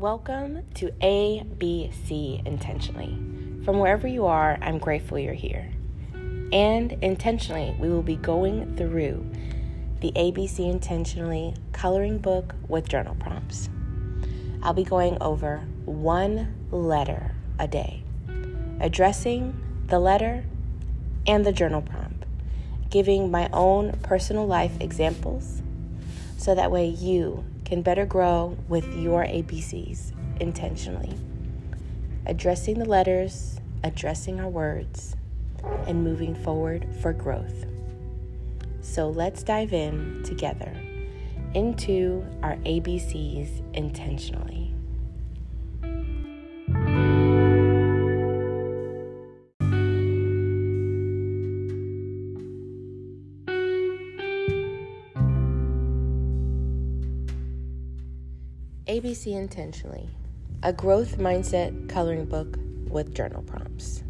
Welcome to ABC Intentionally. From wherever you are, I'm grateful you're here. And intentionally, we will be going through the ABC Intentionally coloring book with journal prompts. I'll be going over one letter a day, addressing the letter and the journal prompt, giving my own personal life examples so that way you can better grow with your ABCs intentionally. Addressing the letters, addressing our words, and moving forward for growth. So let's dive in together into our ABCs intentionally. ABC Intentionally, a growth mindset coloring book with journal prompts.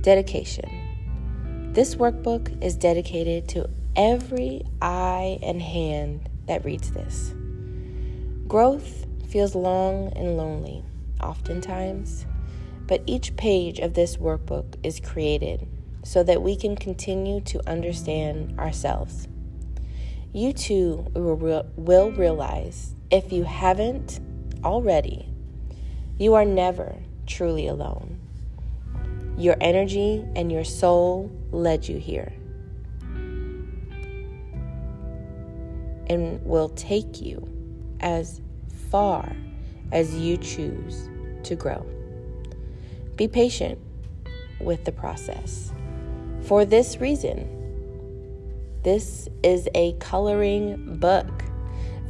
Dedication. This workbook is dedicated to every eye and hand that reads this. Growth feels long and lonely, oftentimes, but each page of this workbook is created so that we can continue to understand ourselves. You too will realize if you haven't already, you are never truly alone. Your energy and your soul led you here and will take you as far as you choose to grow. Be patient with the process. For this reason, this is a coloring book.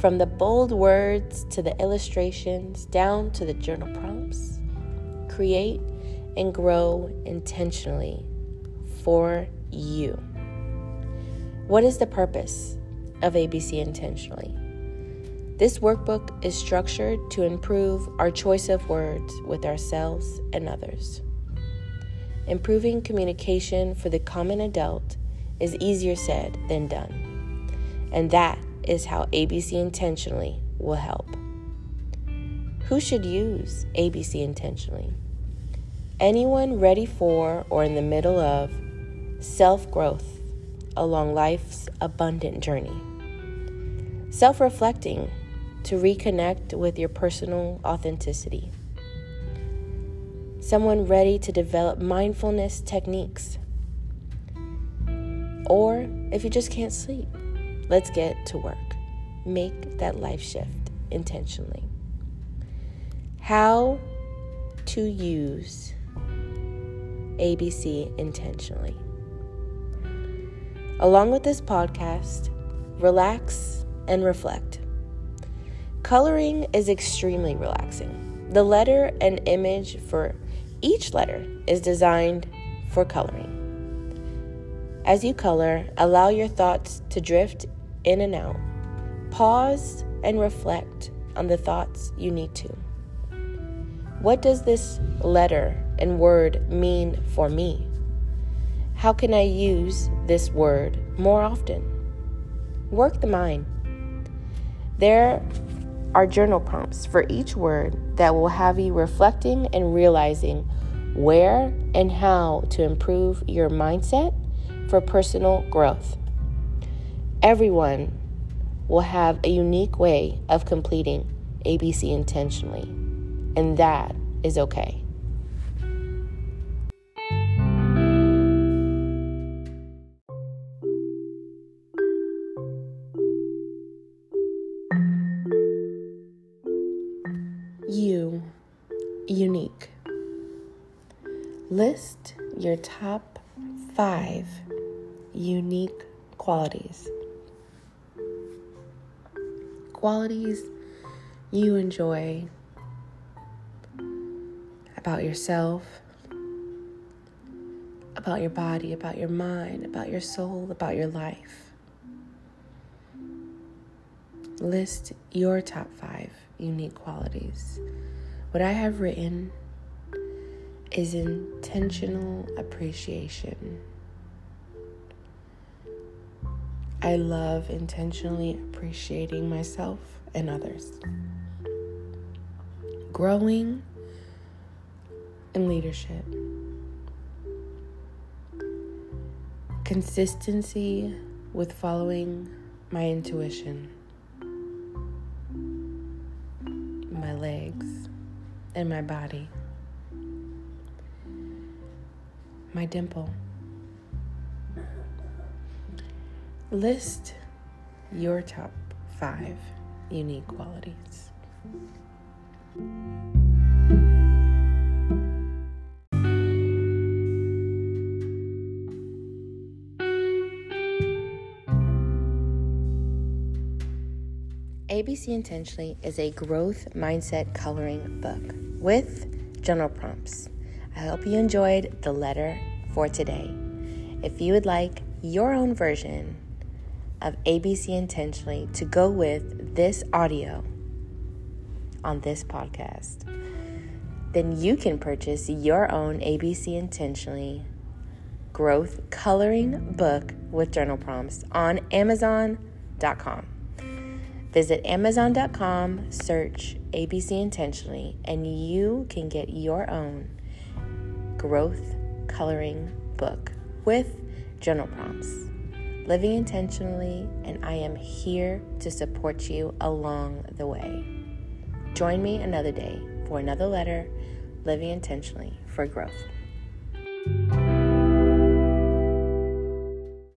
From the bold words to the illustrations, down to the journal prompts, create and grow intentionally for you. What is the purpose of ABC Intentionally? This workbook is structured to improve our choice of words with ourselves and others. Improving communication for the common adult is easier said than done, and that is how ABC Intentionally will help. Who should use ABC Intentionally? Anyone ready for or in the middle of self growth along life's abundant journey. Self reflecting to reconnect with your personal authenticity. Someone ready to develop mindfulness techniques. Or if you just can't sleep Let's get to work. Make that life shift intentionally. How to use ABC intentionally. Along with this podcast, relax and reflect. Coloring is extremely relaxing. The letter and image for each letter is designed for coloring. As you color, allow your thoughts to drift in and out. Pause and reflect on the thoughts you need to. What does this letter and word mean for me? How can I use this word more often? Work the mind. There are journal prompts for each word that will have you reflecting and realizing where and how to improve your mindset for personal growth. Everyone will have a unique way of completing ABC intentionally, and that is okay. You, unique. List your top five unique qualities qualities you enjoy about yourself, about your body, about your mind, about your soul, about your life. List your top five unique qualities. What I have written is intentional appreciation. I love intentionally appreciating myself and others. growing in leadership. Consistency with following my intuition, my legs, and my body, my dimple. List your top five unique qualities. ABC Intentionally is a growth mindset coloring book with journal prompts. I hope you enjoyed the letter for today. If you would like your own version of ABC Intentionally to go with this audio on this podcast, then you can purchase your own ABC Intentionally growth coloring book with journal prompts on Amazon.com. Visit Amazon.com, search ABC Intentionally, and you can get your own growth coloring book with journal prompts. Living intentionally, and I am here to support you along the way. Join me another day for another letter, Living Intentionally for Growth.